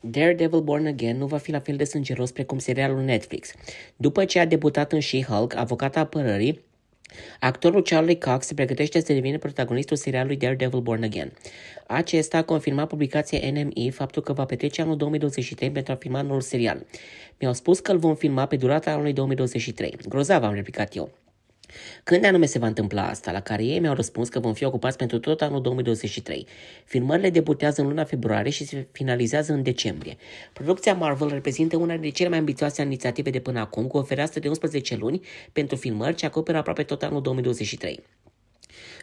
Daredevil Born Again nu va fi la fel de sângeros precum serialul Netflix. După ce a debutat în She-Hulk, avocata apărării, Actorul Charlie Cox se pregătește să devină protagonistul serialului Daredevil Born Again. Acesta a confirmat publicația NME faptul că va petrece anul 2023 pentru a filma noul serial. Mi-au spus că îl vom filma pe durata anului 2023. Grozav, am replicat eu. Când anume se va întâmpla asta? La care ei mi-au răspuns că vom fi ocupați pentru tot anul 2023. Filmările debutează în luna februarie și se finalizează în decembrie. Producția Marvel reprezintă una dintre cele mai ambițioase inițiative de până acum, cu o fereastră de 11 luni pentru filmări ce acoperă aproape tot anul 2023.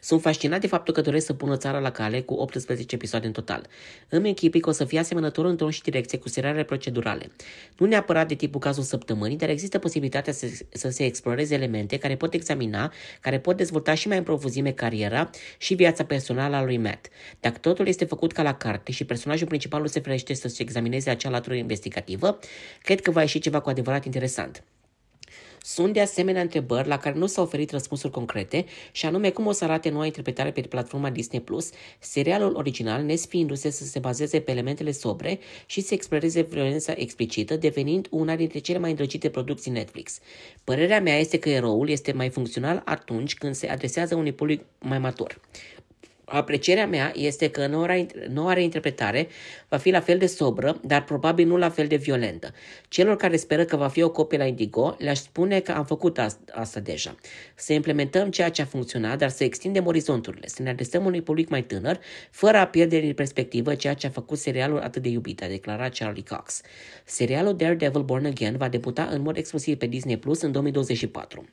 Sunt fascinat de faptul că doresc să pună țara la cale cu 18 episoade în total. Îmi închipui că o să fie asemănător în ton și direcție cu seriale procedurale. Nu neapărat de tipul cazul săptămânii, dar există posibilitatea să, să se exploreze elemente care pot examina, care pot dezvolta și mai în profuzime cariera și viața personală a lui Matt. Dacă totul este făcut ca la carte și personajul principal nu se ferește să se examineze acea latură investigativă, cred că va ieși ceva cu adevărat interesant. Sunt de asemenea întrebări la care nu s-au oferit răspunsuri concrete și anume cum o să arate noua interpretare pe platforma Disney+, Plus, serialul original nesfiindu-se să se bazeze pe elementele sobre și să exploreze violența explicită, devenind una dintre cele mai îndrăgite producții Netflix. Părerea mea este că eroul este mai funcțional atunci când se adresează unui public mai matur. Aprecierea mea este că noua, noua reinterpretare va fi la fel de sobră, dar probabil nu la fel de violentă. Celor care speră că va fi o copie la Indigo, le-aș spune că am făcut asta deja. Să implementăm ceea ce a funcționat, dar să extindem orizonturile, să ne adresăm unui public mai tânăr, fără a pierde din perspectivă ceea ce a făcut serialul atât de iubit, a declarat Charlie Cox. Serialul Daredevil Born Again va debuta în mod exclusiv pe Disney Plus în 2024.